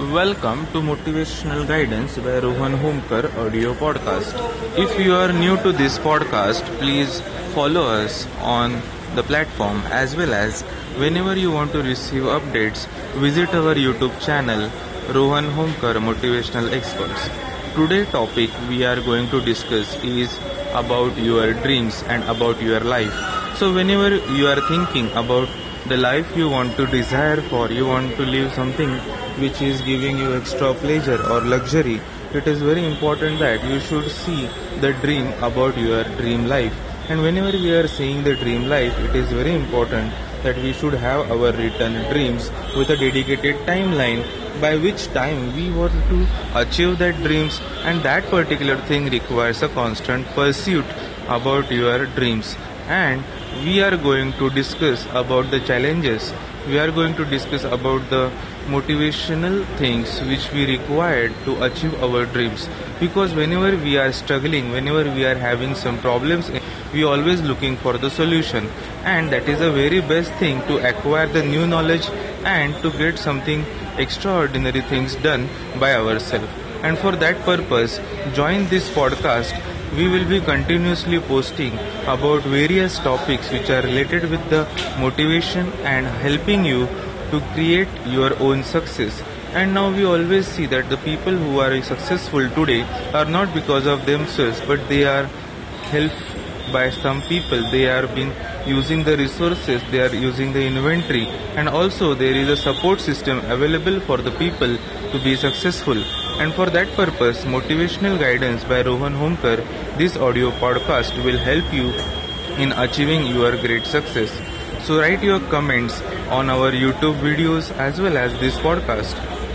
Welcome to Motivational Guidance by Rohan Homkar audio podcast. If you are new to this podcast, please follow us on the platform as well as whenever you want to receive updates, visit our YouTube channel Rohan Homkar Motivational Experts. Today topic we are going to discuss is about your dreams and about your life. So whenever you are thinking about the life you want to desire for, you want to live something which is giving you extra pleasure or luxury, it is very important that you should see the dream about your dream life. And whenever we are seeing the dream life, it is very important that we should have our written dreams with a dedicated timeline by which time we want to achieve that dreams and that particular thing requires a constant pursuit about your dreams and we are going to discuss about the challenges. We are going to discuss about the motivational things which we required to achieve our dreams. Because whenever we are struggling whenever we are having some problems we always looking for the solution. And that is a very best thing to acquire the new knowledge and to get something extraordinary things done by ourselves and for that purpose join this podcast. We will be continuously posting about various topics which are related with the motivation and helping you to create your own success. And now we always see that the people who are successful today are not because of themselves but they are helped by some people. They are being using the resources they are using the inventory. And also there is a support system available for the people to be successful and for that purpose motivational guidance by rohan homkar this audio podcast will help you in achieving your great success. So write your comments on our youtube videos as well as this podcast